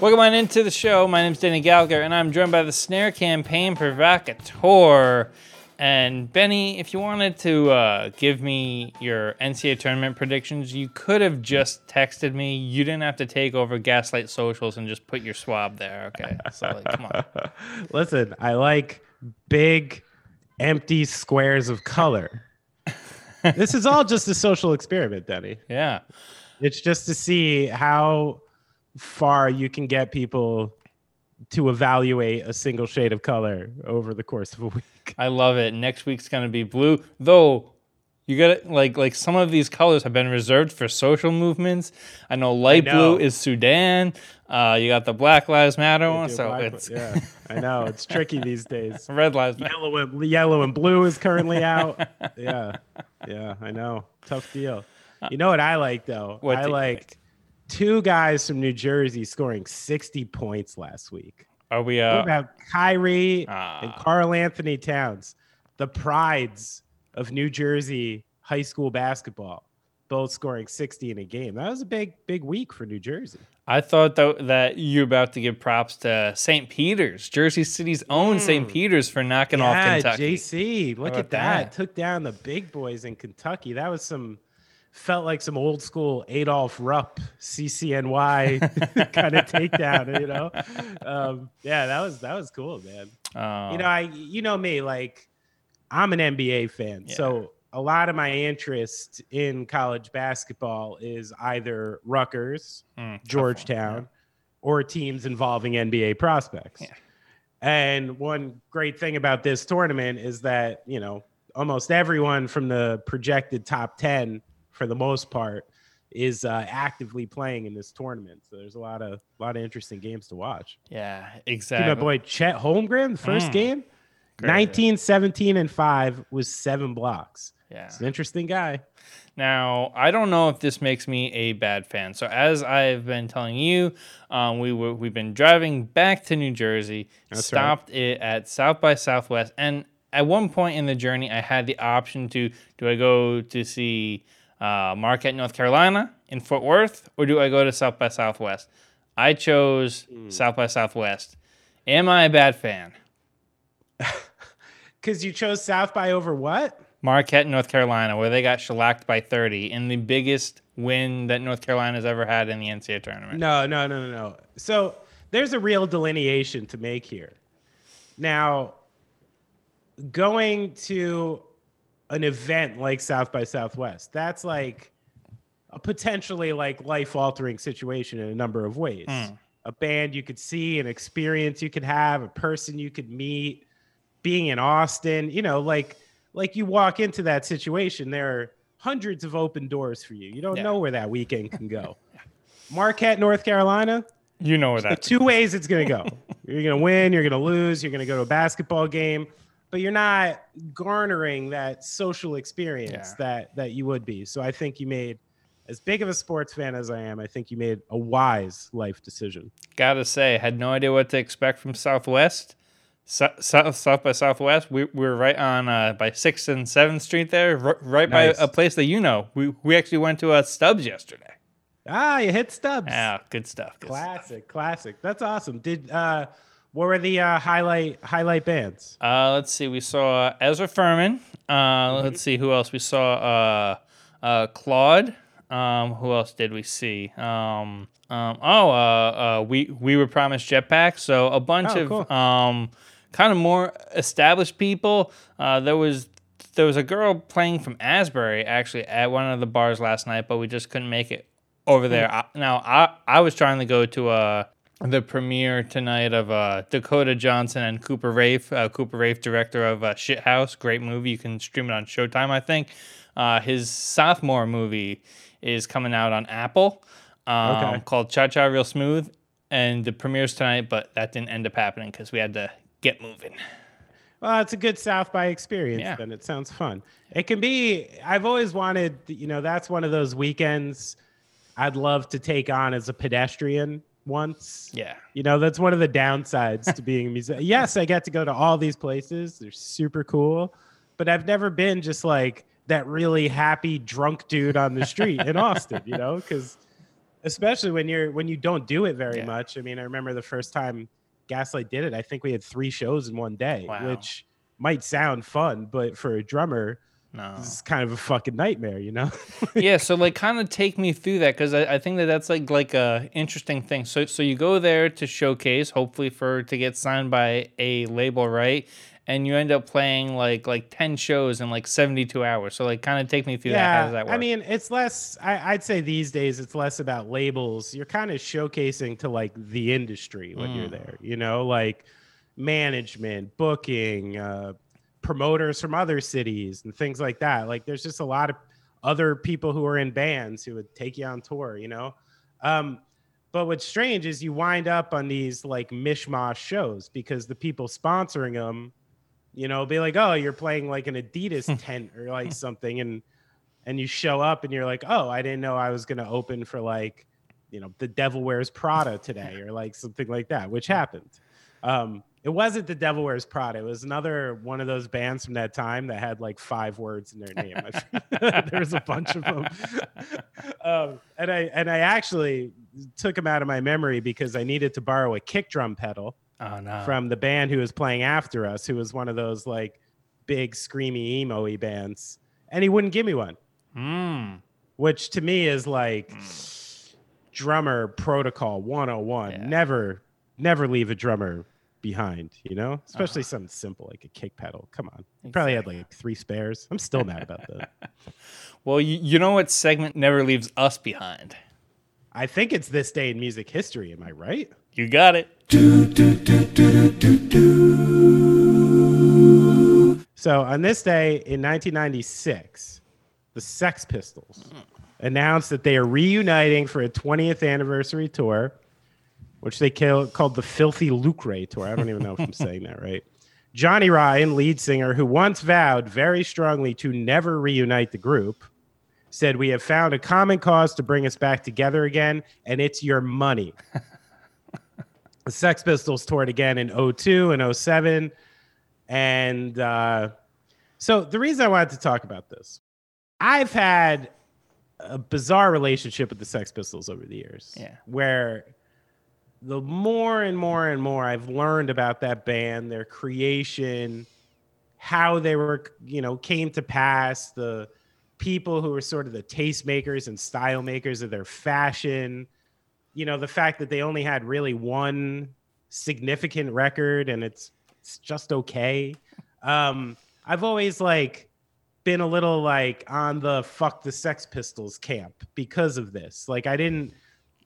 Welcome on into the show. My name's Danny Gallagher, and I'm joined by the Snare Campaign Provocateur. And Benny, if you wanted to uh, give me your NCAA tournament predictions, you could have just texted me. You didn't have to take over Gaslight Socials and just put your swab there. Okay, so like, come on. Listen, I like big, empty squares of color. this is all just a social experiment, Denny. Yeah, It's just to see how far you can get people to evaluate a single shade of color over the course of a week. I love it. Next week's gonna be blue, though. You got to like like some of these colors have been reserved for social movements. I know light know. blue is Sudan. Uh, you got the Black Lives Matter one, so black- it's yeah, I know it's tricky these days. Red Lives Matter. Yellow and yellow and blue is currently out. Yeah, yeah, I know. Tough deal. You know what I like though? What I do you liked two guys from New Jersey scoring 60 points last week. Are we? Uh, about Kyrie and ah. Karl Anthony Towns, the prides of New Jersey high school basketball, both scoring 60 in a game. That was a big, big week for New Jersey. I thought that that you're about to give props to St. Peter's, Jersey City's own St. Peter's, for knocking off yeah, Kentucky. JC, look at that. that? Took down the big boys in Kentucky. That was some felt like some old school Adolf Rupp CCNY kind of takedown, you know. Um, yeah, that was that was cool, man. Um, you know, I you know me, like I'm an NBA fan, so a lot of my interest in college basketball is either Rutgers, mm, one, Georgetown, or teams involving NBA prospects. Yeah. And one great thing about this tournament is that, you know, almost everyone from the projected top 10 for the most part is uh, actively playing in this tournament. So there's a lot of a lot of interesting games to watch. Yeah, See exactly. my boy Chet Holmgren, the first Mm. game, Great. 19, 17, and 5 was seven blocks. Yeah. It's an interesting guy. Now, I don't know if this makes me a bad fan. So, as I've been telling you, um, we were we've been driving back to New Jersey, That's stopped it at South by Southwest, and at one point in the journey, I had the option to do I go to see uh, Marquette, North Carolina, in Fort Worth, or do I go to South by Southwest? I chose South by Southwest. Am I a bad fan? Because you chose South by over what? Marquette, North Carolina, where they got shellacked by 30 in the biggest win that North Carolina's ever had in the NCAA tournament. No, no, no, no, no. So there's a real delineation to make here. Now, going to an event like South by Southwest, that's like a potentially like life altering situation in a number of ways. Hmm. A band you could see, an experience you could have, a person you could meet, being in Austin, you know, like like you walk into that situation, there are hundreds of open doors for you. You don't Yeah. know where that weekend can go. Marquette, North Carolina, You know where that. two ways it's going to go. You're going to win, you're going to lose, you're going to go to a basketball game, but you're not garnering that social experience Yeah. that that you would be. So I think you made as big of a sports fan as I am, I think you made a wise life decision. Gotta say, had no idea what to expect from Southwest. So, South, South by Southwest, we, we're right on uh, by 6th and 7th Street there, r- right Nice. by a place that you know. We, we actually went to uh, Stubb's yesterday. Ah, you hit Stubb's. Yeah, good stuff. Good stuff. Classic, classic. That's awesome. Did uh what were the uh highlight highlight bands? Uh, let's see. We saw Ezra Furman. Uh, Mm-hmm. Let's see who else. We saw uh, uh, Claud. Um, who else did we see? Um, um, oh, uh, uh, we we were promised jetpack. So a bunch Oh, of cool. um, kind of more established people. Uh, there was there was a girl playing from Asbury actually at one of the bars last night, but we just couldn't make it over there. I, now I I was trying to go to uh the premiere tonight of uh, Dakota Johnson and Cooper Raiff. Uh, Cooper Raiff, director of uh, Shithouse, great movie. You can stream it on Showtime, I think. Uh, his sophomore movie is coming out on Apple um, Okay. called Cha Cha Real Smooth, and the premiere's tonight, but that didn't end up happening because we had to get moving. Well, it's a good South by experience. Yeah. Then it sounds fun. It can be. I've always wanted. You know, that's one of those weekends I'd love to take on as a pedestrian once. Yeah. You know, that's one of the downsides to being a musician. Yes, I get to go to all these places. They're super cool, but I've never been just like that really happy drunk dude on the street in Austin, you know, because especially when you're when you don't do it very Yeah. much. I mean, I remember the first time Gaslight did it. I think we had three shows in one day, Wow. which might sound fun, but for a drummer, No. this is kind of a fucking nightmare, you know? yeah so like kind of take me through that because I, I think that that's like like a interesting thing so so you go there to showcase hopefully for to get signed by a label right and you end up playing like like 10 shows in like 72 hours so like kind of take me through that how does that work I mean, it's less. I, I'd say these days it's less about labels. You're kind of showcasing to like the industry when you're Mm. there. You know, like management, booking, uh, promoters from other cities, and things like that. Like, there's just a lot of other people who are in bands who would take you on tour. You know, um, but what's strange is you wind up on these like mishmash shows because the people sponsoring them, you know, be like, oh, you're playing like an Adidas tent or like something, and and you show up and you're like, oh, I didn't know I was gonna open for like, you know, the Devil Wears Prada today or like something like that, which happened. Um, it wasn't the Devil Wears Prada. It was another one of those bands from that time that had like five words in their name. there was a bunch of them, um, and I and I actually took them out of my memory because I needed to borrow a kick drum pedal oh no from the band who was playing after us, who was one of those like big screamy emo-y bands, and he wouldn't give me one, mm. which to me is like drummer protocol 101. Yeah. Never, never leave a drummer behind, you know, especially Uh-huh. something simple like a kick pedal. Come on, he probably had like three spares. I'm still mad about that. well you, you know what segment never leaves us behind I think it's this day in music history. Am I right? you got it So on this day in 1996, the Sex Pistols announced that they are reuniting for a 20th anniversary tour, which they kill, called the Filthy Lucre tour. I don't even know if I'm saying that right. Johnny Ryan, lead singer, who once vowed very strongly to never reunite the group, said, We have found a common cause to bring us back together again, and it's your money. the Sex Pistols toured again in 02 and 07. And uh, so the reason I wanted to talk about this, I've had a bizarre relationship with the Sex Pistols over the years. Yeah. Where the more and more and more I've learned about that band, their creation, how they were, you know, came to pass, the people who were sort of the tastemakers and style makers of their fashion, you know, the fact that they only had really one significant record and it's it's just okay. Um, I've always like been a little like on the fuck the Sex Pistols camp because of this. Like I didn't.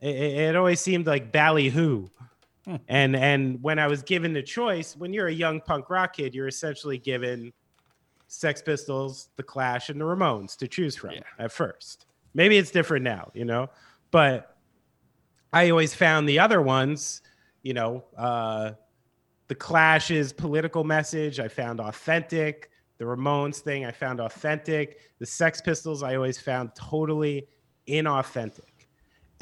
It, it always seemed like ballyhoo. And and when I was given the choice, when you're a young punk rock kid, you're essentially given Sex Pistols, The Clash, and the Ramones to choose from Yeah. at first. Maybe it's different now, you know, but I always found the other ones, you know, uh, the Clash's political message I found authentic. The Ramones thing I found authentic. The Sex Pistols I always found totally inauthentic.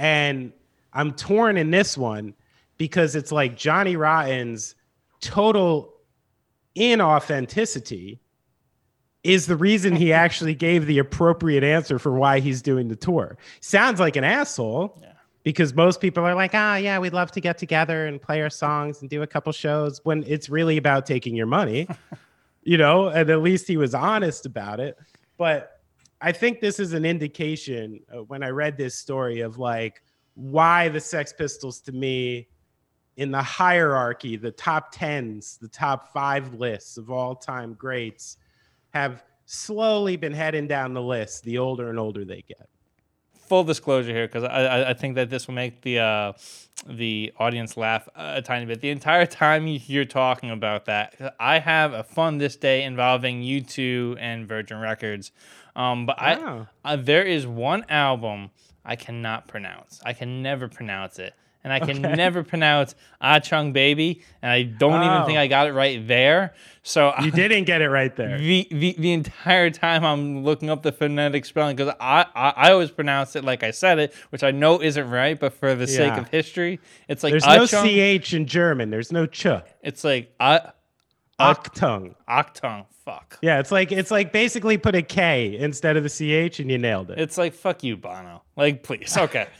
And I'm torn in this one because it's like Johnny Rotten's total inauthenticity is the reason he actually gave the appropriate answer for why he's doing the tour. Sounds like an asshole Yeah. because most people are like, ah, yeah, we'd love to get together and play our songs and do a couple shows when it's really about taking your money, you know, and at least he was honest about it. But I think this is an indication uh, when I read this story of like why the Sex Pistols to me in the hierarchy, the top tens, the top five lists of all time greats have slowly been heading down the list the older and older they get. full disclosure here because I, I I think that this will make the uh, the audience laugh a tiny bit. The entire time you're talking about that, I have a fun this day involving U2 and Virgin Records. Um, but I, Wow. uh, there is one album I cannot pronounce. I can never pronounce it. And I can Okay. never pronounce Ah Chung Baby, and I don't even Oh. think I got it right there. So You didn't get it right there. the, the the entire time I'm looking up the phonetic spelling because I, I I always pronounce it like I said it, which I know isn't right, but for the sake of history, it's like There's no ch in German. There's no ch. It's like I Achtung. Octung. Fuck. Yeah, it's like it's like basically put a K instead of the ch and you nailed it. It's like fuck you, Bono. Like please, okay.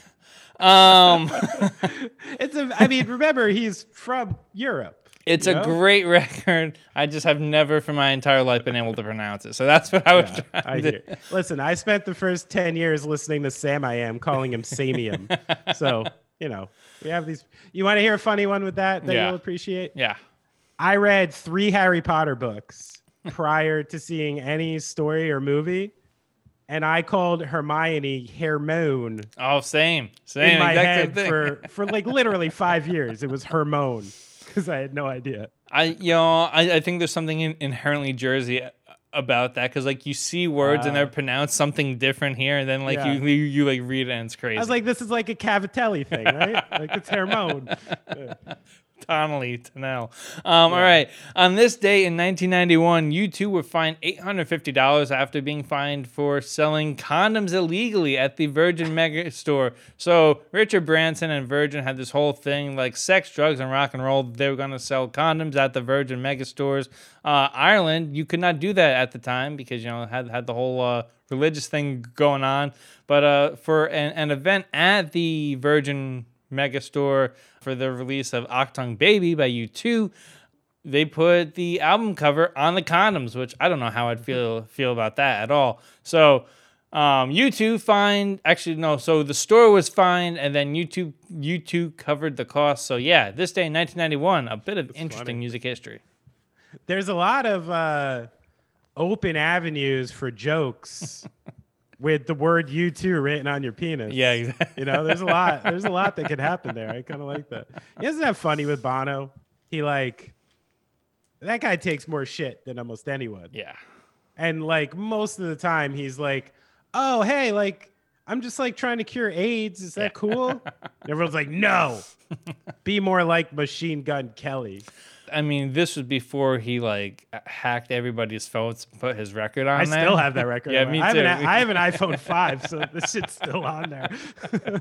Um, it's a. I mean, remember he's from Europe. it's You a know? great record. I just have never, for my entire life, been able to pronounce it. So that's what I was Yeah, trying I to. hear. Listen, I spent the first ten years listening to Sam I Am, calling him Samium. so you know, we have these. You want to hear a funny one with that that Yeah. you'll appreciate? Yeah. I read three Harry Potter books prior to seeing any story or movie, and I called Hermione Hermione Oh, same, same, in my head for for like literally five years. It was Hermione because I had no idea. I, you know, I, I think there's something in, inherently Jersey about that because like you see words and Uh, they're pronounced something different here, and then like Yeah. you, you you like read it and it's crazy. I was like, this is like a Cavatelli thing, right? like it's Hermione. Donnelly Tennell. Um, All right. On this day in 1991, U2 were fined $850 after being fined for selling condoms illegally at the Virgin Mega Store. So Richard Branson and Virgin had this whole thing like sex, drugs, and rock and roll. They were going to sell condoms at the Virgin Mega Stores. Uh, Ireland, you could not do that at the time because you know had had the whole uh, religious thing going on. But uh, for an, an event at the Virgin Megastore for the release of Octung Baby by U2. They put the album cover on the condoms, which I don't know how I'd feel feel about that at all. So um, U2 fined actually no, so the store was fined and then YouTube U2 covered the cost. So yeah, this day in 1991, a bit of interesting funny. music history. There's a lot of uh, open avenues for jokes with the word "you too" written on your penis. Yeah, exactly. You know, there's a lot. There's a lot that could happen there. I kind of like that. Isn't that funny with Bono? He like that guy takes more shit than almost anyone. Yeah. And like most of the time, he's like, "Oh, hey, like I'm just like trying to cure AIDS. Is that Yeah. cool?" And everyone's like, "No, be more like Machine Gun Kelly." I mean, this was before he like hacked everybody's phones, put his record on I still have that record. Yeah, me I have, an, too. I have an iPhone 5, so this shit's still on there.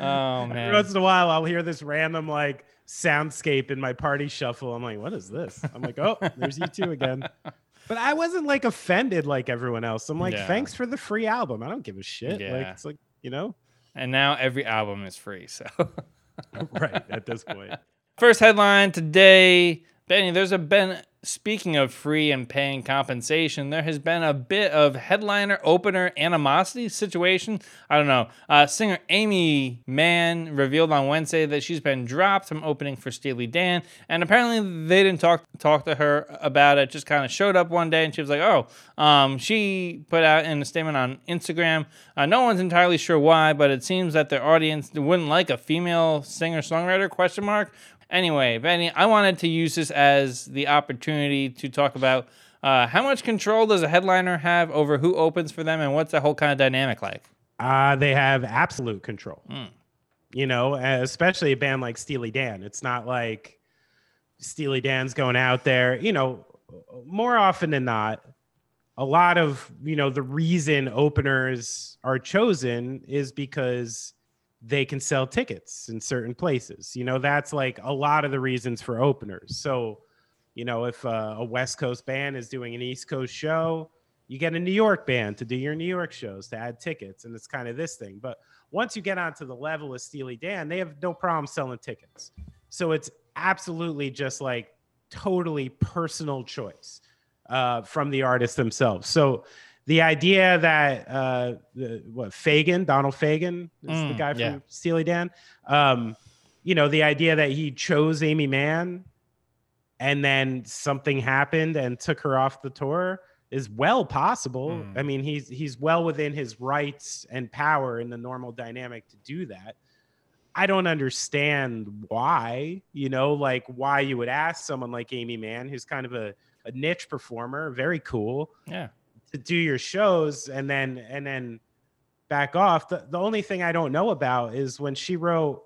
Oh Every man. once in a while, I'll hear this random like soundscape in my party shuffle. I'm like, what is this? I'm like, oh, there's U2 again. But I wasn't like offended like everyone else. I'm like, Yeah. thanks for the free album. I don't give a shit. Like, Yeah. it's like, you know, And now every album is free. So right at this point. First headline today, Benny. There's a been speaking of free and paying compensation. There has been a bit of headliner opener animosity situation. I don't know. Uh, singer Aimee Mann revealed on Wednesday that she's been dropped from opening for Steely Dan, and apparently they didn't talk talk to her about it. Just kind of showed up one day, and she was like, "Oh." Um, she put out in a statement on Instagram. Uh, no one's entirely sure why, but it seems that their audience wouldn't like a female singer songwriter? Question mark. Anyway, Benny, I wanted to use this as the opportunity to talk about uh, how much control does a headliner have over who opens for them, and what's the whole kind of dynamic like? Uh, they have absolute control. Hmm. You know, especially a band like Steely Dan. It's not like Steely Dan's going out there. You know, more often than not, a lot of you know the reason openers are chosen is because they can sell tickets in certain places. You know, that's like a lot of the reasons for openers. So, you know, if uh, a West Coast band is doing an East Coast show, you get a New York band to do your New York shows to add tickets, and it's kind of this thing. But once you get onto the level of Steely Dan, they have no problem selling tickets. So it's absolutely just like totally personal choice uh, from the artist themselves. So the idea that uh, the, what Fagen, Donald Fagen, is the Mm, guy from yeah. Steely Dan. Um, you know, the idea that he chose Aimee Mann and then something happened and took her off the tour is well possible. Mm. I mean, he's he's well within his rights and power in the normal dynamic to do that. I don't understand why, you know, like why you would ask someone like Aimee Mann, who's kind of a, a niche performer, very cool, Yeah. To do your shows and then and then back off. The, the only thing I don't know about is when she wrote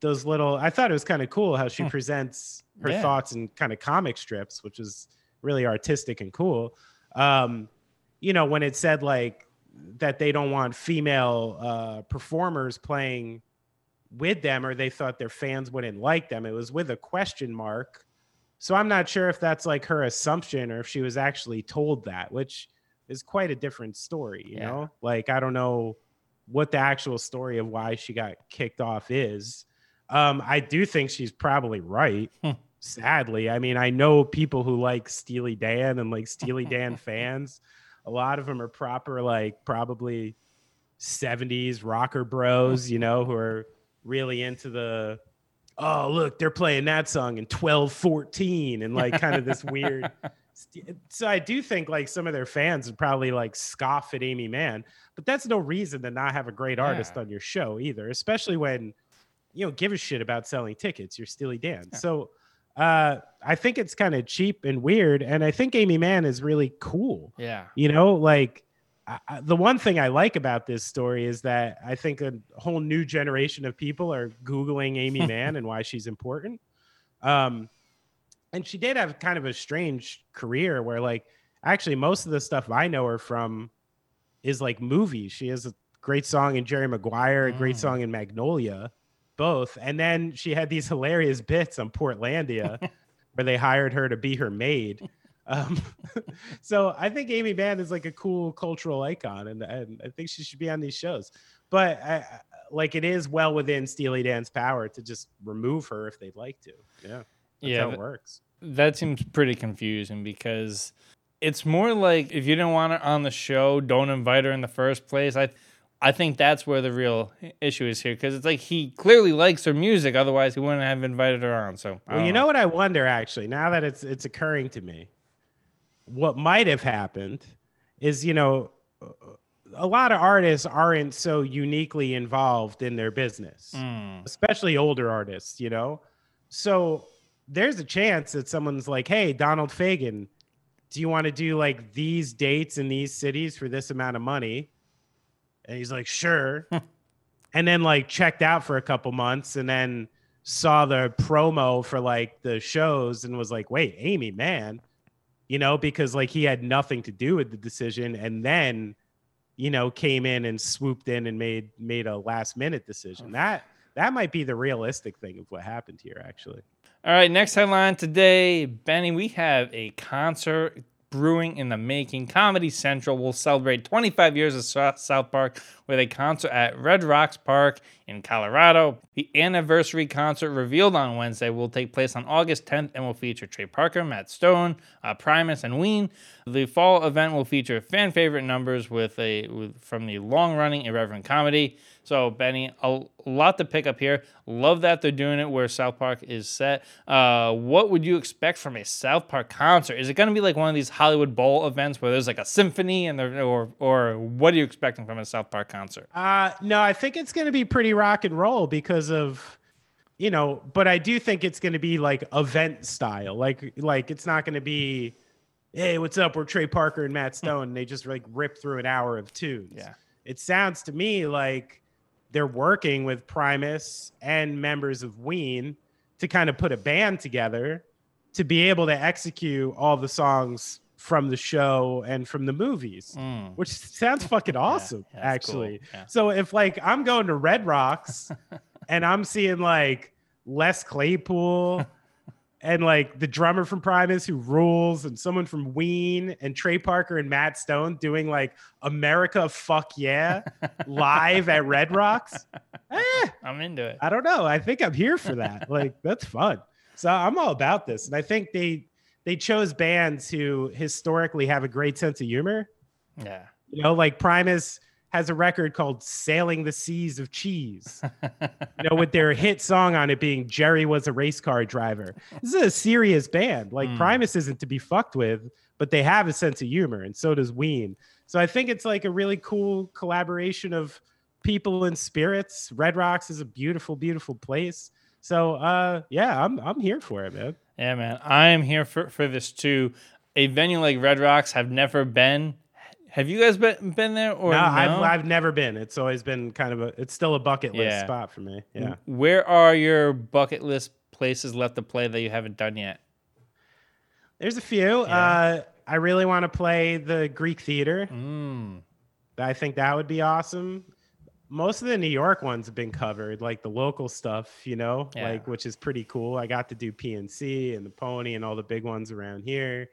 those little I thought it was kind of cool how she Hmm. presents her Yeah. thoughts in kind of comic strips, which is really artistic and cool. Um, you know, when it said like that they don't want female uh, performers playing with them or they thought their fans wouldn't like them, it was with a question mark. So I'm not sure if that's like her assumption or if she was actually told that, which is quite a different story, you Yeah. know? Like I don't know what the actual story of why she got kicked off is. Um, I do think she's probably right. Hmm. Sadly, I mean, I know people who like Steely Dan and like Steely Dan fans. A lot of them are proper, like probably 70s rocker bros, you know, who are really into the oh look they're playing that song in 1214 and like kind of this weird so i do think like some of their fans would probably like scoff at aimee mann but that's no reason to not have a great artist Yeah. on your show either especially when you don't give a shit about selling tickets you're steely dan so uh i think it's kind of cheap and weird and i think aimee mann is really cool Yeah. you know like I- the one thing i like about this story is that i think a whole new generation of people are googling amy mann and why she's important um and she did have kind of a strange career where like actually most of the stuff i know her from is like movies she has a great song in jerry maguire a great Mm. song in magnolia both and then she had these hilarious bits on portlandia where they hired her to be her maid um, so I think Aimee Mann is like a cool cultural icon, and, and I think she should be on these shows. But I, I- like it is well within Steely Dan's power to just remove her if they'd like to. Yeah, that's Yeah, how it works. that seems pretty confusing because it's more like if you didn't want her on the show, don't invite her in the first place. I I think that's where the real issue is here because it's like he clearly likes her music, otherwise he wouldn't have invited her on. So Well, you know what I wonder actually now that it's it's occurring to me, what might have happened is you know a lot of artists aren't so uniquely involved in their business. Mm, especially older artists, you know? So there's a chance that someone's like, hey, Donald Fagen, do you want to do like these dates in these cities for this amount of money? And he's like, sure. and then like checked out for a couple months and then saw the promo for like the shows and was like, wait, Amy, man, you know, because like he had nothing to do with the decision. And then, you know, came in and swooped in and made made a last minute decision. That that might be the realistic thing of what happened here, actually. All right, next headline today, Benny. We have a concert brewing in the making. Comedy Central will celebrate 25 years of South Park with a concert at Red Rocks Park in Colorado. The anniversary concert revealed on Wednesday will take place on August 10th and will feature Trey Parker, Matt Stone, uh, Primus, and Ween. The fall event will feature fan favorite numbers with a with, from the long running irreverent comedy. So Benny, a lot to pick up here. Love that they're doing it where South Park is set. Uh, what would you expect from a South Park concert? Is it going to be like one of these Hollywood Bowl events where there's like a symphony and or or what are you expecting from a South Park concert? Uh no, I think it's gonna be pretty rock and roll because of you know, but I do think it's gonna be like event style. Like like it's not gonna be hey, what's up? We're Trey Parker and Matt Stone, and they just like rip through an hour of tunes. Yeah. It sounds to me like they're working with Primus and members of Ween to kind of put a band together to be able to execute all the songs from the show and from the movies, Mm. which sounds fucking awesome, yeah, that's cool. actually. Yeah. So if like I'm going to Red Rocks and I'm seeing like Les Claypool and like the drummer from Primus who rules and someone from Ween and Trey Parker and Matt Stone doing like America fuck yeah live at Red Rocks. Eh, I'm into it. I don't know. I think I'm here for that. Like that's fun. So I'm all about this. And I think they they chose bands who historically have a great sense of humor. Yeah. You know, like Primus has a record called Sailing the Seas of Cheese. you know, with their hit song on it being Jerry was a race car driver. This is a serious band. Like Mm. Primus isn't to be fucked with, but they have a sense of humor, and so does Ween. So I think it's like a really cool collaboration of people and spirits. Red Rocks is a beautiful, beautiful place. So uh yeah, I'm I'm here for it, man. Yeah, man. I am here for, for this too. A venue like Red Rocks have never been. Have you guys been been there or no, no? I've I've never been. It's always been kind of a it's still a bucket list Yeah. spot for me. Yeah. Where are your bucket list places left to play that you haven't done yet? There's a few. Yeah. Uh, I really want to play the Greek theater. Mm. I think that would be awesome. Most of the New York ones have been covered, like the local stuff, you know, Yeah. like which is pretty cool. I got to do PNC and the Pony and all the big ones around here.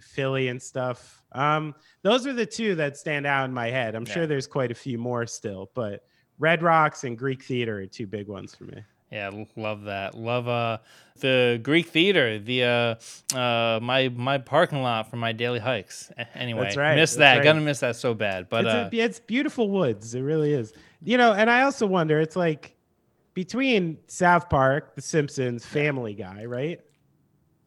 Philly and stuff. Um, those are the two that stand out in my head. I'm Yeah. sure there's quite a few more still, but Red Rocks and Greek Theater are two big ones for me. Yeah, love that. Love uh the Greek theater, the uh uh my my parking lot for my daily hikes. Anyway, That's right, miss that. right. Gonna miss that so bad. But it's, uh, a, it's beautiful woods. It really is. You know, and I also wonder, it's like between South Park, The Simpsons, Family Guy, right?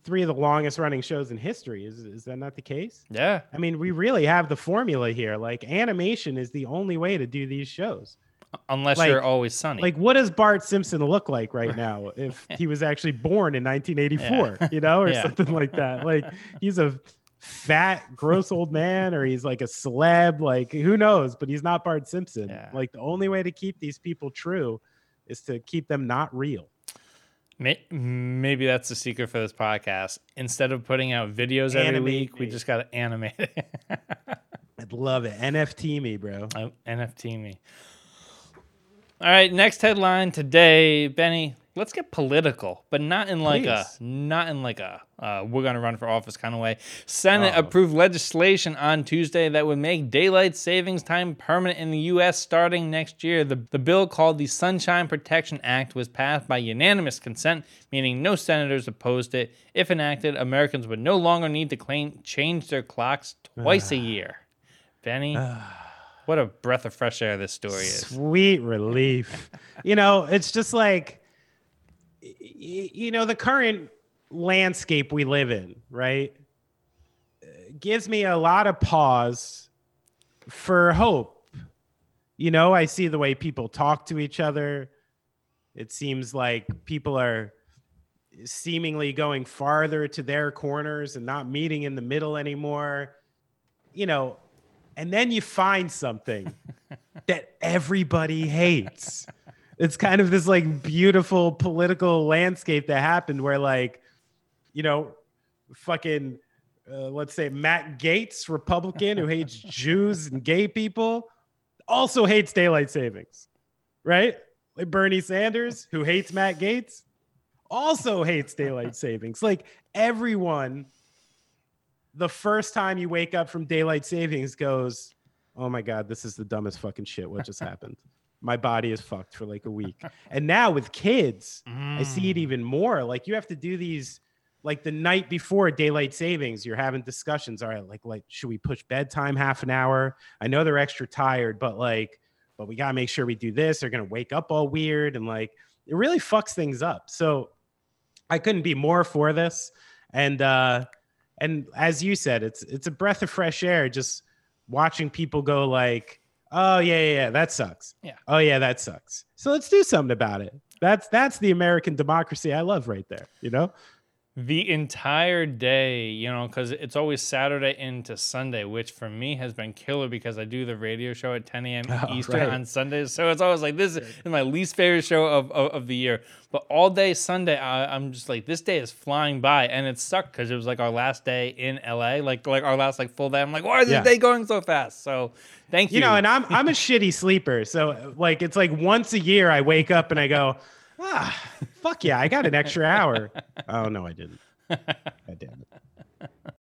Three of the longest running shows in history. Is is that not the case? yeah, I mean, we really have the formula here. Like animation is the only way to do these shows. Unless Like- you're always sunny. Like, what does Bart Simpson look like right now if he was actually born in 1984, you know, or Yeah. something like that? Like, he's a fat, gross old man, or he's like a celeb. Like, who knows? But he's not Bart Simpson. Yeah. Like, the only way to keep these people true is to keep them not real. Maybe that's the secret for this podcast. Instead of putting out videos every Animate week, we just got to animate it. I'd love it. NFT me, bro. Oh, NFT me. All right, next headline today, Benny. Let's get political, but not in like a not in like a uh, we're gonna run for office kind of way. Senate Oh. approved legislation on Tuesday that would make daylight savings time permanent in the U.S. starting next year. The the bill called the Sunshine Protection Act was passed by unanimous consent, meaning no senators opposed it. If enacted, Americans would no longer need to claim change their clocks twice a year. Benny. What a breath of fresh air this story is. Sweet relief. you know, it's just like, you know, the current landscape we live in, right? Gives me a lot of pause for hope. You know, I see the way people talk to each other. It seems like people are seemingly going farther to their corners and not meeting in the middle anymore. You know, and then you find something that everybody hates. It's kind of this like beautiful political landscape that happened where like, you know, fucking uh, let's say Matt Gaetz, Republican who hates Jews and gay people, also hates daylight savings, right? Like Bernie Sanders, who hates Matt Gaetz, also hates daylight savings. Like everyone, the first time you wake up from daylight savings goes, oh my God, this is the dumbest fucking shit. What just happened? My body is fucked for like a week. And now with kids, I see it even more. Like you have to do these like the night before daylight savings, you're having discussions. All right, like like should we push bedtime half an hour? I know they're extra tired, but like, but we gotta make sure we do this. They're gonna wake up all weird and like it really fucks things up. So I couldn't be more for this. And uh and as you said, it's it's a breath of fresh air just watching people go like, oh yeah, yeah, yeah, that sucks. Yeah. Oh yeah, that sucks. So let's do something about it. That's that's the American democracy I love right there. You know? The entire day, you know, because it's always Saturday into Sunday, which for me has been killer because I do the radio show at 10 a.m. Oh, Eastern right. on Sundays. So it's always like this is my least favorite show of, of, of the year. But all day Sunday, I, I'm just like, this day is flying by. And it sucked because it was like our last day in LA, like like our last like full day. I'm like, why is this Yeah. day going so fast? So thank you. You know, and I'm I'm a shitty sleeper. So like it's like once a year I wake up and I go, ah, fuck yeah, I got an extra hour. Oh no, I didn't. I didn't.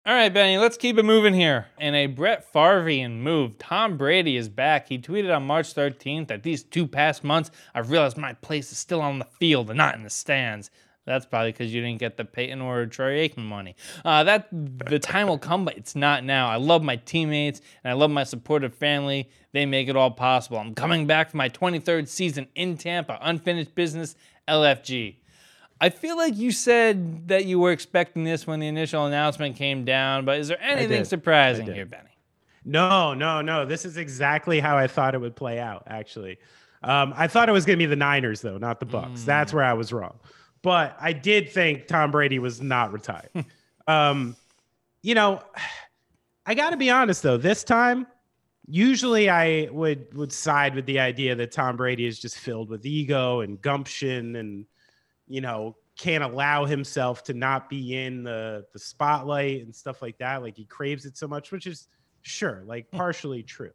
All right, Benny, let's keep it moving here. In a Brett Favrean move, Tom Brady is back. He tweeted on March 13th that these two past months, I've realized my place is still on the field and not in the stands. That's probably because you didn't get the Peyton or Troy Aikman money. Uh, that the time will come, but it's not now. I love my teammates and I love my supportive family. They make it all possible. I'm coming back for my 23rd season in Tampa, unfinished business, LFG. I feel like you said that you were expecting this when the initial announcement came down, but is there anything surprising here, Benny? No, no, no. This is exactly how I thought it would play out. Actually, um, I thought it was going to be the Niners, though, not the Bucs. That's where I was wrong. But I did think Tom Brady was not retired. um, you know, I got to be honest though. This time, usually I would would side with the idea that Tom Brady is just filled with ego and gumption, and you know can't allow himself to not be in the the spotlight and stuff like that. Like he craves it so much, which is sure, like partially true.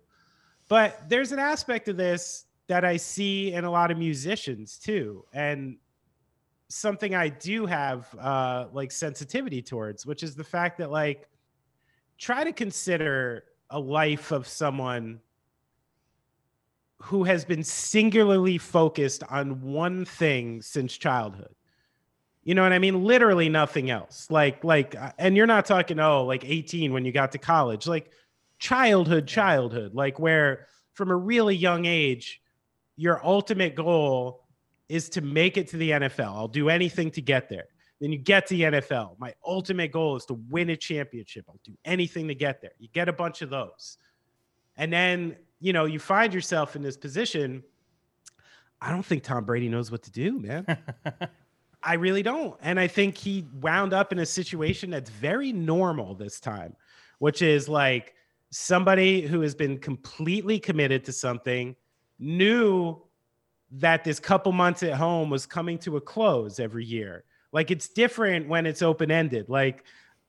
But there's an aspect of this that I see in a lot of musicians too, and something I do have uh, like sensitivity towards, which is the fact that like try to consider a life of someone who has been singularly focused on one thing since childhood. You know what I mean? Literally nothing else. Like, like, uh, and you're not talking, oh, like 18 when you got to college, like childhood, childhood, like where from a really young age, your ultimate goal is to make it to the NFL. I'll do anything to get there. Then you get to the NFL. My ultimate goal is to win a championship. I'll do anything to get there. You get a bunch of those. And then, you know, you find yourself in this position. I don't think Tom Brady knows what to do, man. I really don't. And I think he wound up in a situation that's very normal this time, which is like somebody who has been completely committed to something, knew that this couple months at home was coming to a close every year. Like it's different when it's open ended. Like,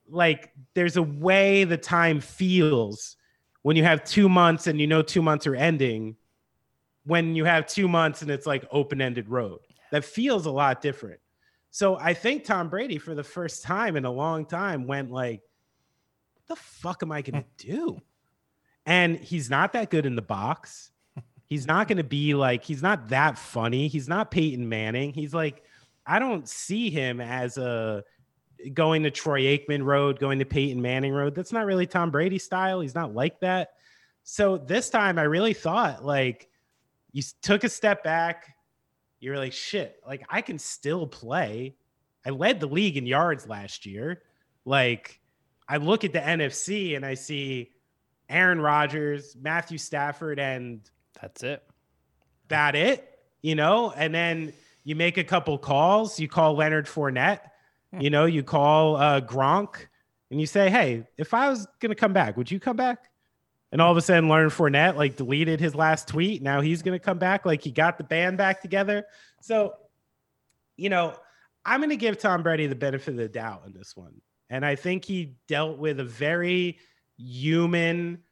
like there's a way the time feels when you have two months and you know two months are ending. When you have two months and it's like open ended road, that feels a lot different. So I think Tom Brady, for the first time in a long time, went like, "What the fuck am I gonna hmm. do?" And he's not that good in the box. He's not going to be like, he's not that funny. He's not Peyton Manning. He's like, I don't see him as a going to Troy Aikman road, going to Peyton Manning road. That's not really Tom Brady style. He's not like that. So this time I really thought like you took a step back. You were like, shit, like I can still play. I led the league in yards last year. Like I look at the NFC and I see Aaron Rodgers, Matthew Stafford, and that's it. That it, you know, and then you make a couple calls. You call Leonard Fournette, hmm. you know, you call uh, Gronk, and you say, "Hey, if I was gonna come back, would you come back?" And all of a sudden, Leonard Fournette like deleted his last tweet. Now he's gonna come back. Like he got the band back together. So, you know, I'm gonna give Tom Brady the benefit of the doubt in this one, and I think he dealt with a very human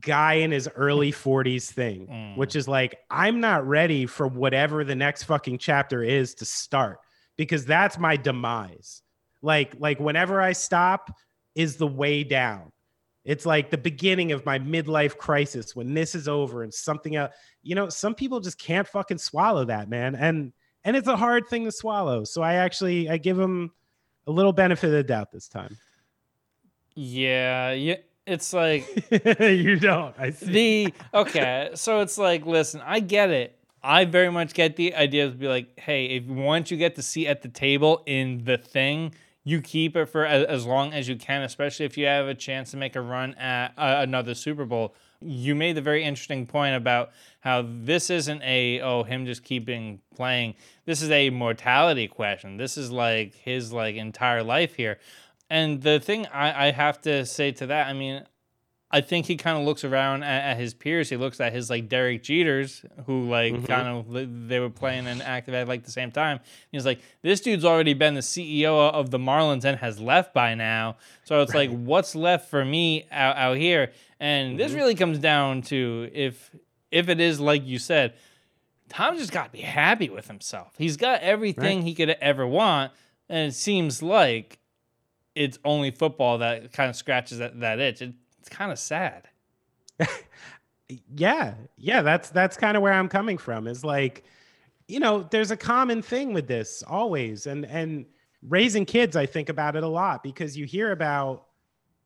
guy in his early 40s thing, mm. which is like, I'm not ready for whatever the next fucking chapter is to start because that's my demise. Like, like whenever I stop is the way down. It's like the beginning of my midlife crisis when this is over and something else. You know, some people just can't fucking swallow that, man. And and it's a hard thing to swallow. So I actually I give him a little benefit of the doubt this time. Yeah, yeah it's like you don't. I see. The okay, so it's like, listen, I get it. I very much get the idea to be like, hey, if once you get the seat at the table in the thing, you keep it for as, as long as you can, especially if you have a chance to make a run at uh, another Super Bowl. You made the very interesting point about how this isn't a oh him just keeping playing. This is a mortality question. This is like his like entire life here. And the thing I, I have to say to that, I mean, I think he kind of looks around at, at, his peers. He looks at his like Derek Jeters, who like mm-hmm. kind of they were playing and active at like the same time. He's like, this dude's already been the CEO of the Marlins and has left by now. So it's right. like, what's left for me out, out here? And mm-hmm. this really comes down to if if it is like you said, Tom just got to be happy with himself. He's got everything right. he could ever want, and it seems like it's only football that kind of scratches that, that itch. It, it's kind of sad. yeah, yeah, that's that's kind of where I'm coming from. Is like, you know, there's a common thing with this always, and and raising kids, I think about it a lot because you hear about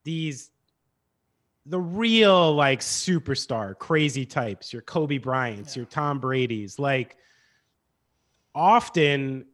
these the real like superstar crazy types, your Kobe Bryant's, yeah. your Tom Brady's, like often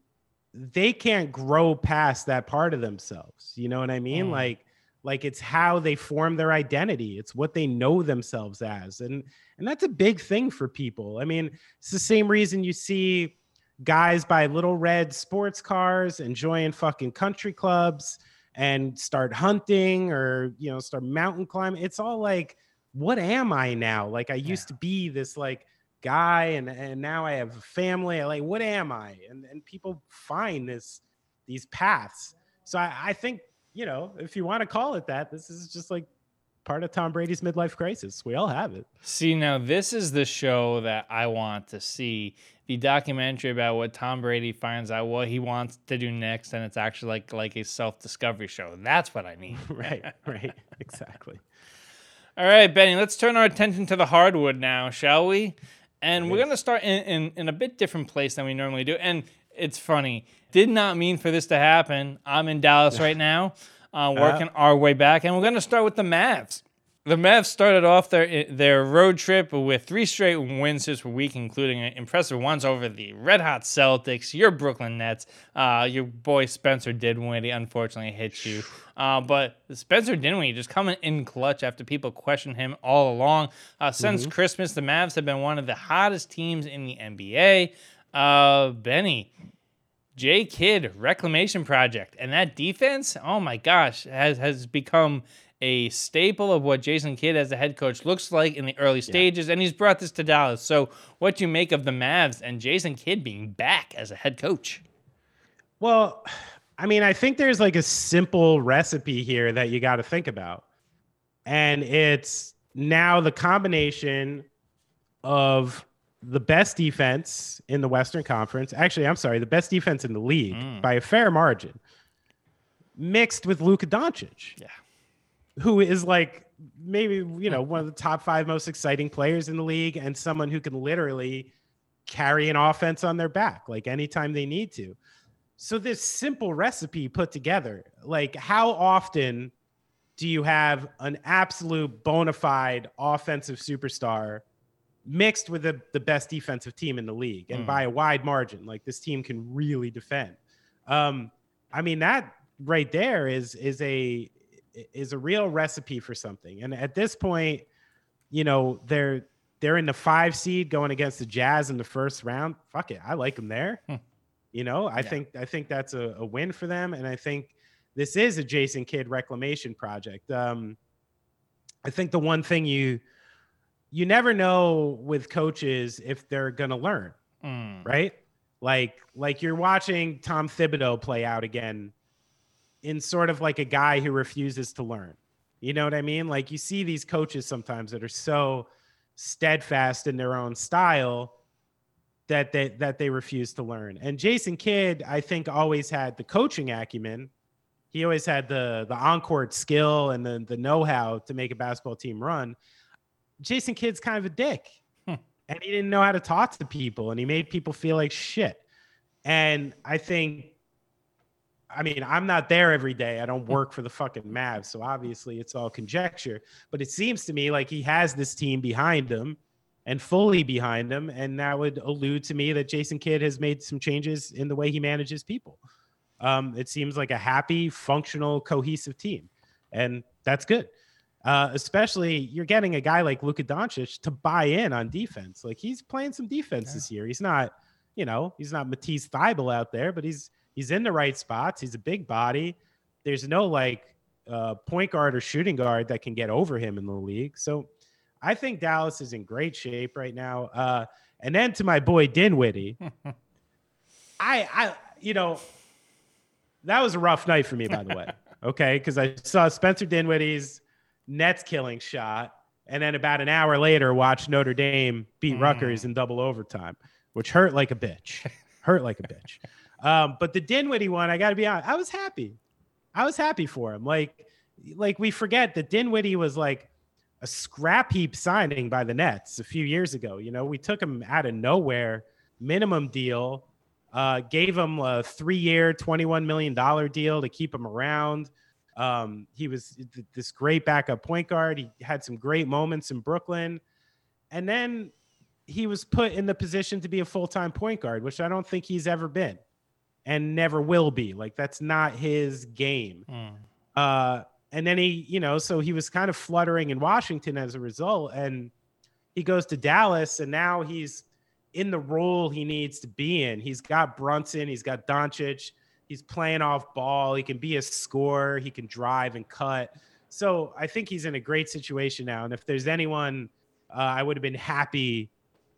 they can't grow past that part of themselves. You know what I mean? Mm. Like like it's how they form their identity. It's what they know themselves as. And and that's a big thing for people. I mean, it's the same reason you see guys buy little red sports cars, enjoying fucking country clubs and start hunting or, you know, start mountain climbing. It's all like what am I now? Like I used yeah. to be this like guy and and now I have a family. Like what am I? And and people find this these paths. So I, I think you know if you want to call it that, this is just like part of Tom Brady's midlife crisis. We all have it. See, now this is the show that I want to see. The documentary about what Tom Brady finds out what he wants to do next, and it's actually like like a self discovery show. That's what I need. right, right, exactly. All right, Benny, let's turn our attention to the hardwood now, shall we? And we're going to start in, in, in a bit different place than we normally do. And it's funny. Did not mean for this to happen. I'm in Dallas right now, uh, working uh-huh. our way back, and we're going to start with the Mavs. The Mavs started off their their road trip with three straight wins this week, including impressive ones over the Red Hot Celtics, your Brooklyn Nets. Uh, your boy Spencer Dinwiddie unfortunately hit you, uh, but Spencer Dinwiddie just coming in clutch after people questioned him all along. Uh, since mm-hmm. Christmas, the Mavs have been one of the hottest teams in the NBA. Uh, Benny, J Kidd reclamation project, and that defense, oh my gosh, has has become a staple of what Jason Kidd as a head coach looks like in the early stages, yeah. and he's brought this to Dallas. So, what do you make of the Mavs and Jason Kidd being back as a head coach? Well, I mean, I think there's like a simple recipe here that you got to think about. And it's now the combination of the best defense in the Western Conference. Actually, I'm sorry, the best defense in the league mm. by a fair margin, mixed with Luka Doncic. Yeah who is like maybe you know one of the top five most exciting players in the league and someone who can literally carry an offense on their back like anytime they need to. So this simple recipe put together like how often do you have an absolute bona fide offensive superstar mixed with the, the best defensive team in the league and mm. by a wide margin? Like this team can really defend. Um i mean that right there is is a is a real recipe for something. And at this point, you know, they're they're in the five seed going against the Jazz in the first round. Fuck it, I like them there. Hmm. You know, I yeah. think I think that's a, a, win for them, and I think this is a Jason Kidd reclamation project. Um, I think the one thing you you never know with coaches if they're gonna learn, mm. right? Like like you're watching Tom Thibodeau play out again in sort of like a guy who refuses to learn. You know what I mean? Like you see these coaches sometimes that are so steadfast in their own style that they that they refuse to learn. And Jason Kidd, I think, always had the coaching acumen. He always had the the on-court skill and the the know-how to make a basketball team run. Jason Kidd's kind of a dick. Hmm. And he didn't know how to talk to people and he made people feel like shit. And I think I mean, I'm not there every day. I don't work for the fucking Mavs, so obviously it's all conjecture. But it seems to me like he has this team behind him and fully behind him, and that would allude to me that Jason Kidd has made some changes in the way he manages people. Um, it seems like a happy, functional, cohesive team, and that's good. Uh, especially you're getting a guy like Luka Doncic to buy in on defense. Like he's playing some defense yeah. this year. He's not, you know, he's not Matisse Thybulle out there, but he's he's in the right spots. He's a big body. There's no like uh, point guard or shooting guard that can get over him in the league. So I think Dallas is in great shape right now. Uh, and then to my boy Dinwiddie, I, I, you know, that was a rough night for me, by the way. Okay, because I saw Spencer Dinwiddie's Nets killing shot, and then about an hour later, watched Notre Dame beat mm. Rutgers in double overtime, which hurt like a bitch. hurt like a bitch. Um, but the Dinwiddie one, I got to be honest, I was happy. I was happy for him. Like, like we forget that Dinwiddie was like a scrap heap signing by the Nets a few years ago. You know, we took him out of nowhere, minimum deal, uh, gave him a three-year, twenty-one million dollar deal to keep him around. Um, he was this great backup point guard. He had some great moments in Brooklyn, and then he was put in the position to be a full-time point guard, which I don't think he's ever been and never will be. Like that's not his game. Mm. Uh, and then he, you know, so he was kind of fluttering in Washington as a result, and he goes to Dallas, and now he's in the role he needs to be in. He's got Brunson, he's got Doncic, he's playing off ball, he can be a scorer, he can drive and cut. So I think he's in a great situation now. And if there's anyone, uh, I would have been happy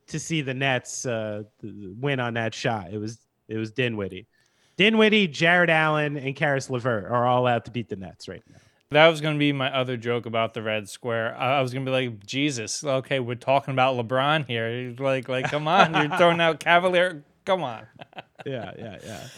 to see the Nets uh, win on that shot. It was it was Dinwiddie. Dinwiddie, Jarrett Allen, and Caris LeVert are all out to beat the Nets right now. That was going to be my other joke about the red square. I was going to be like, Jesus, okay, we're talking about LeBron here. Like, like, come on, you're throwing out Cavalier. Come on. yeah, yeah, yeah.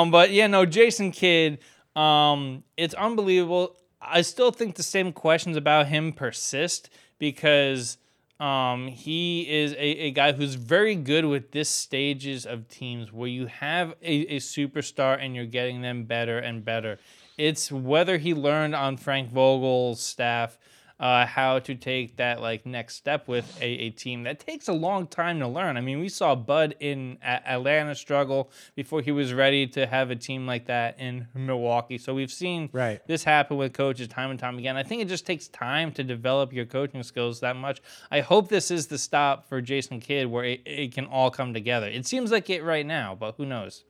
Um, but yeah, no, Jason Kidd. Um, it's unbelievable. I still think the same questions about him persist because um, he is a, a guy who's very good with this stages of teams where you have a, a superstar and you're getting them better and better. It's whether he learned on Frank Vogel's staff uh, how to take that like next step with a, a team that takes a long time to learn. I mean, we saw Bud in Atlanta struggle before he was ready to have a team like that in Milwaukee. So we've seen right. this happen with coaches time and time again. I think it just takes time to develop your coaching skills that much. I hope this is the stop for Jason Kidd where it, it can all come together. It seems like it right now, but who knows?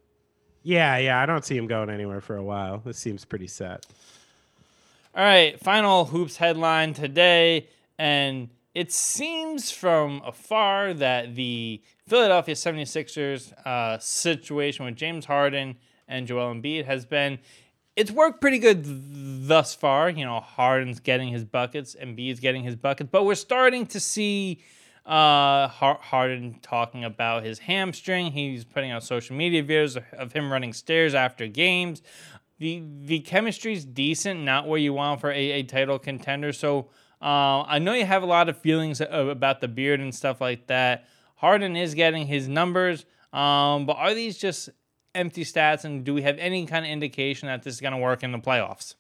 Yeah, yeah, I don't see him going anywhere for a while. This seems pretty set. All right, final hoops headline today, and it seems from afar that the Philadelphia 76ers uh, situation with James Harden and Joel Embiid has been it's worked pretty good thus far. You know, Harden's getting his buckets, and Embiid's getting his buckets, but we're starting to see uh, Harden talking about his hamstring. He's putting out social media videos of him running stairs after games the the chemistry's decent, not where you want for a, a title contender. So uh, I know you have a lot of feelings about the beard and stuff like that. Harden is getting his numbers, um, but are these just empty stats? And do we have any kind of indication that this is going to work in the playoffs?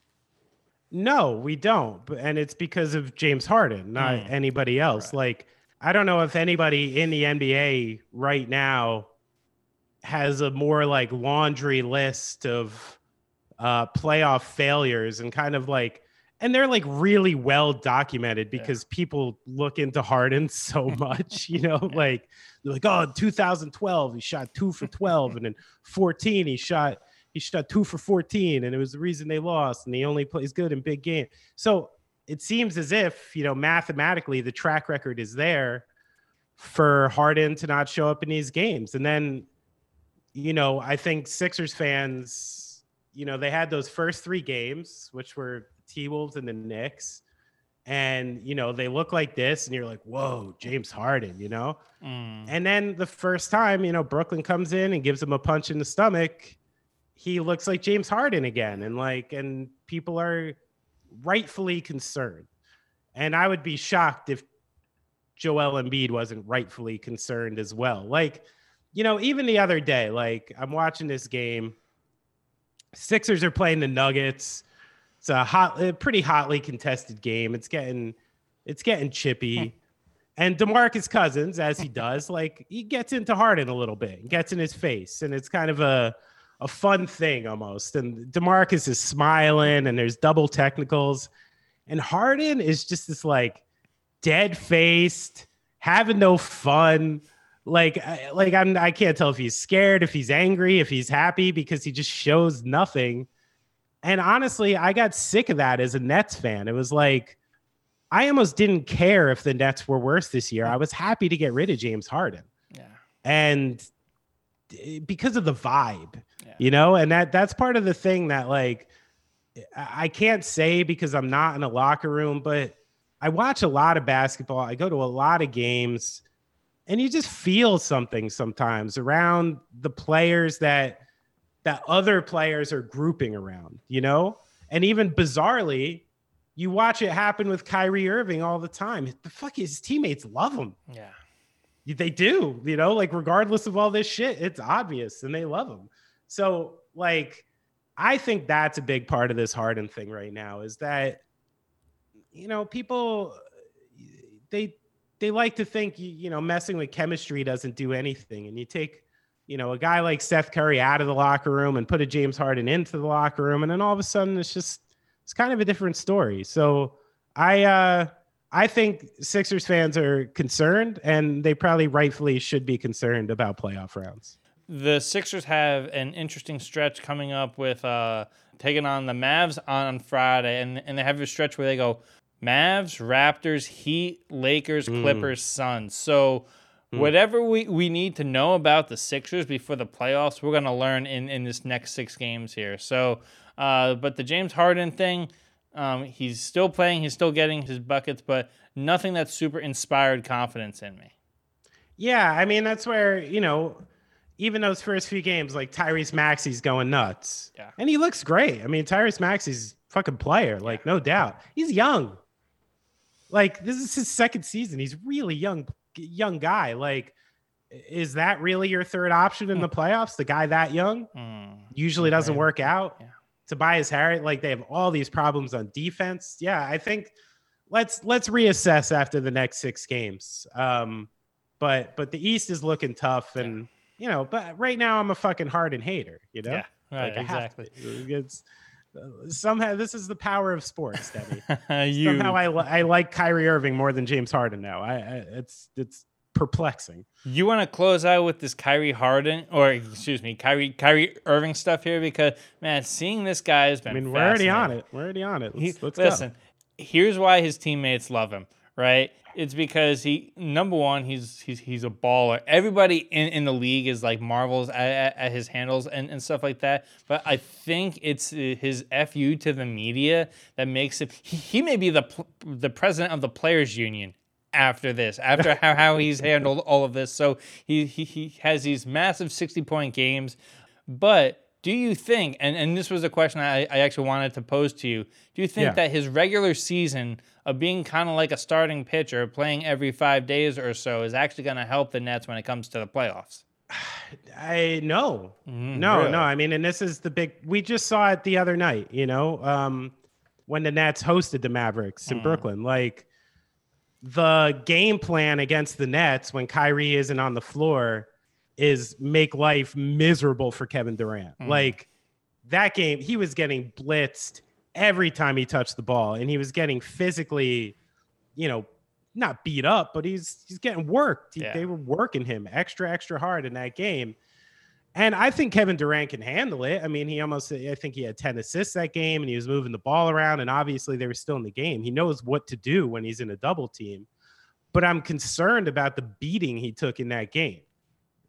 No, we don't. And it's because of James Harden, not mm. anybody else. Right. Like, I don't know if anybody in the NBA right now has a more like laundry list of uh, playoff failures and kind of like, and they're like really well documented because yeah. people look into Harden so much, you know, like they're like, oh, 2012 he shot two for 12, and then 14 he shot he shot two for 14, and it was the reason they lost, and he only plays good in big game. So it seems as if you know mathematically the track record is there for Harden to not show up in these games, and then you know I think Sixers fans you know, they had those first three games, which were T Wolves and the Knicks. And, you know, they look like this, and you're like, whoa, James Harden, you know? Mm. And then the first time, you know, Brooklyn comes in and gives him a punch in the stomach, he looks like James Harden again. And like, and people are rightfully concerned. And I would be shocked if Joel Embiid wasn't rightfully concerned as well. Like, you know, even the other day, like I'm watching this game Sixers are playing the Nuggets. It's a hot, a pretty hotly contested game. It's getting, it's getting chippy. Hmm. and DeMarcus Cousins, as he does, like he gets into Harden a little bit, gets in his face, and it's kind of a a fun thing almost. And DeMarcus is smiling, and there's double technicals, and Harden is just this like dead faced, having no fun like like I'm I can't tell if he's scared, if he's angry, if he's happy because he just shows nothing. And honestly, I got sick of that as a Nets fan. It was like I almost didn't care if the Nets were worse this year. I was happy to get rid of James Harden. Yeah. And eh, because of the vibe, yeah. you know, and that that's part of the thing that like I can't say because I'm not in a locker room, but I watch a lot of basketball. I go to a lot of games and you just feel something sometimes around the players that that other players are grouping around, you know? And even bizarrely, you watch it happen with Kyrie Irving all the time. The fuck his teammates love him. Yeah. They do, you know, like regardless of all this shit, it's obvious and they love him. So, like, I think that's a big part of this Harden thing right now is that, you know, people, they, they like to think you know messing with chemistry doesn't do anything, and you take you know a guy like Seth Curry out of the locker room and put a James Harden into the locker room, and then all of a sudden it's just it's kind of a different story. So I uh, I think Sixers fans are concerned, and they probably rightfully should be concerned about playoff rounds. The Sixers have an interesting stretch coming up with uh, taking on the Mavs on Friday, and and they have a stretch where they go Mavs, Raptors, Heat, Lakers, mm. Clippers, Suns. So mm. whatever we, we need to know about the Sixers before the playoffs, we're gonna learn in, in this next six games here. So uh, but the James Harden thing, Um, he's still playing, he's still getting his buckets, but nothing that's super inspired confidence in me. Yeah, I mean that's where you know, even those first few games, like Tyrese Maxey's going nuts. Yeah. and he looks great. I mean, Tyrese Maxey's a fucking player, like no doubt. He's young. Like this is his second season. He's really young, young guy. Like, is that really your third option in the playoffs? The guy that young Mm. usually doesn't work out. Yeah. Tobias Harris, like they have all these problems on defense. Yeah, I think let's let's reassess after the next six games. Um, but but the East is looking tough, and you know, but right now I'm a fucking Harden hater. You know, Yeah, right, Like, exactly. It's somehow this is the power of sports, Debbie. you, somehow I li- I like Kyrie Irving more than James Harden now. I, I it's it's perplexing. You want to close out with this Kyrie Harden, or excuse me, Kyrie Kyrie Irving stuff here because man, seeing this guy has been. I mean, we're already on it. We're already on it. Let's, let's listen, here's why his teammates love him. Right? It's because he number one, he's he's he's a baller. Everybody in, in the league is like marvels at, at, at his handles and, and stuff like that. But I think it's uh, his fu to the media that makes it. He, he may be the the president of the players union after this, after how, how he's handled all of this. So he, he he has these massive sixty point games, but do you think, and, and this was a question I, I actually wanted to pose to you, do you think Yeah. that his regular season of being kind of like a starting pitcher, playing every five days or so, is actually going to help the Nets when it comes to the playoffs? I no, Mm, no, really? no. I mean, and this is the big. We just saw it the other night. You know, um, when the Nets hosted the Mavericks Mm. in Brooklyn, like the game plan against the Nets when Kyrie isn't on the floor is make life miserable for Kevin Durant. Mm. Like that game, he was getting blitzed every time he touched the ball, and he was getting physically, you know, not beat up, but he's he's getting worked. He- Yeah. They were working him extra extra hard in that game. And I think Kevin Durant can handle it. I mean, he almost, I think he had 10 assists that game and he was moving the ball around. And obviously, they were still in the game. He knows what to do when he's in a double team. But I'm concerned about the beating he took in that game.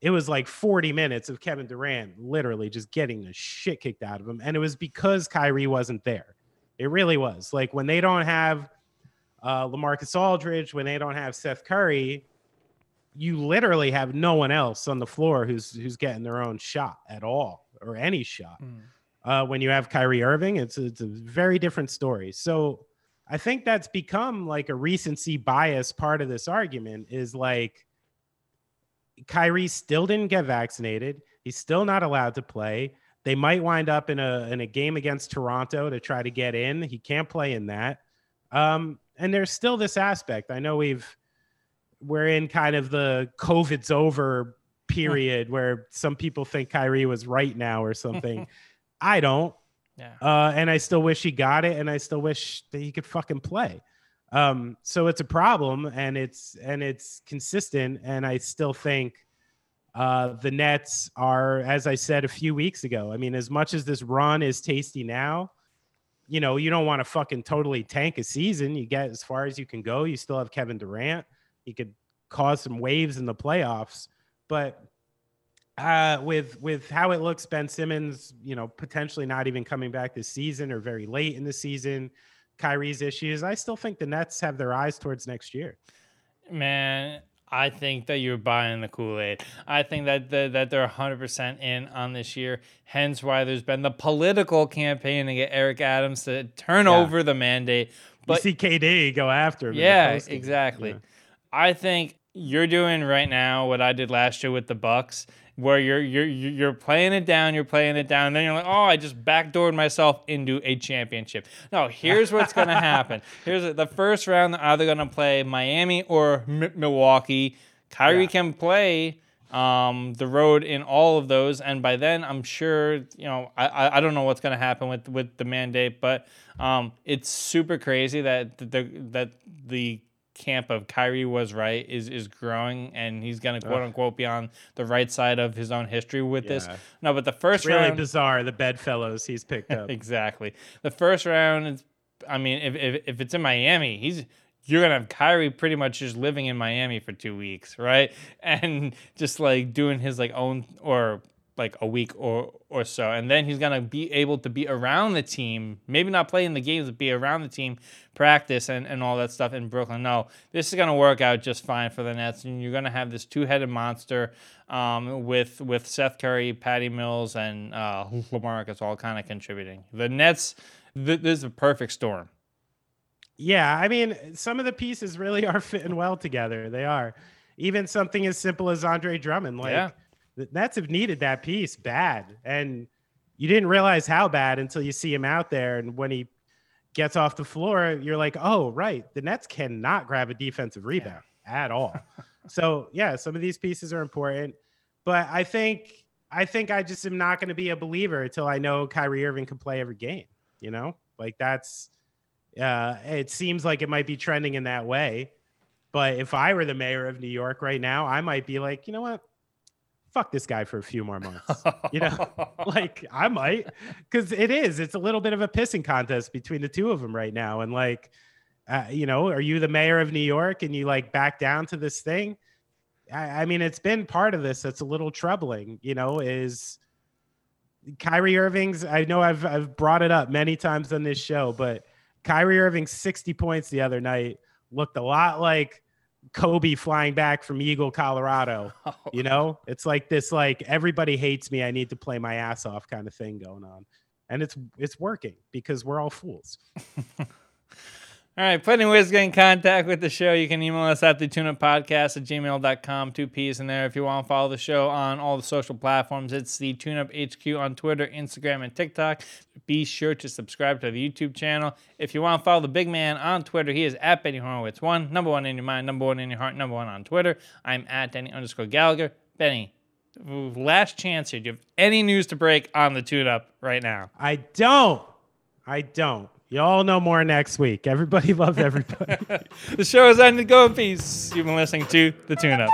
It was like 40 minutes of Kevin Durant literally just getting the shit kicked out of him. And it was because Kyrie wasn't there. It really was. Like when they don't have uh, Lamarcus Aldridge, when they don't have Seth Curry, you literally have no one else on the floor who's who's getting their own shot at all or any shot. Uh, when you have Kyrie Irving, it's it's a very different story. So I think that's become like a recency bias part of this argument is like Kyrie still didn't get vaccinated. He's still not allowed to play. They might wind up in a in a game against Toronto to try to get in. He can't play in that. Um, and there's still this aspect. I know we've we're in kind of the COVID's over period where some people think Kyrie was right now or something. I don't. Yeah. Uh, and I still wish he got it, and I still wish that he could fucking play. Um, so it's a problem, and it's and it's consistent, and I still think uh, the Nets are, as I said a few weeks ago. I mean, as much as this run is tasty now, you know, you don't want to fucking totally tank a season. You get as far as you can go. You still have Kevin Durant. He could cause some waves in the playoffs, but uh, with with how it looks, Ben Simmons, you know, potentially not even coming back this season or very late in the season. Kyrie's issues. I still think the Nets have their eyes towards next year. Man, I think that you're buying the Kool Aid. I think that the, that they're 100% in on this year. Hence why there's been the political campaign to get Eric Adams to turn Yeah. over the mandate. But you see KD go after him. yeah, exactly. Yeah. I think you're doing right now what I did last year with the Bucks, where you're you're you're playing it down, you're playing it down, and then you're like, oh, I just backdoored myself into a championship. No, here's what's gonna happen. Here's the first round. They're either gonna play Miami or M- Milwaukee. Kyrie Yeah. can play um, the road in all of those, and by then I'm sure you know I I, I don't know what's gonna happen with with the mandate, but um, it's super crazy that the that the camp of Kyrie was right is is growing, and he's gonna quote unquote be on the right side of his own history with this. No, but the first It's really round, bizarre the bedfellows he's picked up. exactly. The first round is, I mean, if, if if it's in Miami, he's you're gonna have Kyrie pretty much just living in Miami for two weeks, right? And just like doing his like own or like a week or or so, and then he's gonna be able to be around the team. Maybe not play in the games, but be around the team, practice and, and all that stuff in Brooklyn. No, this is gonna work out just fine for the Nets, and you're gonna have this two-headed monster um, with with Seth Curry, Patty Mills, and uh, Lamarcus all kind of contributing. The Nets, th- this is a perfect storm. Yeah, I mean, some of the pieces really are fitting well together. They are. Even something as simple as Andre Drummond, like Yeah. The Nets have needed that piece bad, and you didn't realize how bad until you see him out there. And when he gets off the floor, you're like, oh, right, the Nets cannot grab a defensive rebound at all. so yeah, some of these pieces are important, but I think I think I just am not going to be a believer until I know Kyrie Irving can play every game. You know, like that's uh, it seems like it might be trending in that way. But if I were the mayor of New York right now, I might be like, you know what? Fuck this guy for a few more months. You know, like I might, because it is. It's a little bit of a pissing contest between the two of them right now. And like, uh, you know, are you the mayor of New York and you like back down to this thing? I, I mean, it's been part of this that's a little troubling. You know, is Kyrie Irving's. I know I've I've brought it up many times on this show, but Kyrie Irving's 60 points the other night looked a lot like Kobe flying back from Eagle, Colorado. Oh. You know, it's like this like everybody hates me. I need to play my ass off kind of thing going on. And it's it's working because we're all fools. All right, plenty of ways to get in contact with the show. You can email us at the tuneuppodcast at gmail.com, two P's in there. If you want to follow the show on all the social platforms, it's the TuneUp HQ on Twitter, Instagram, and TikTok. Be sure to subscribe to the YouTube channel. If you want to follow the big man on Twitter, he is at Benny Horowitz one, number one in your mind, number one in your heart, number one on Twitter. I'm at Denny underscore Gallagher. Benny, last chance here. Do you have any news to break on the tune up right now? I don't. I don't. Y'all know more next week. Everybody love everybody. The show is ended. Go in peace. You've been listening to The Tune Up.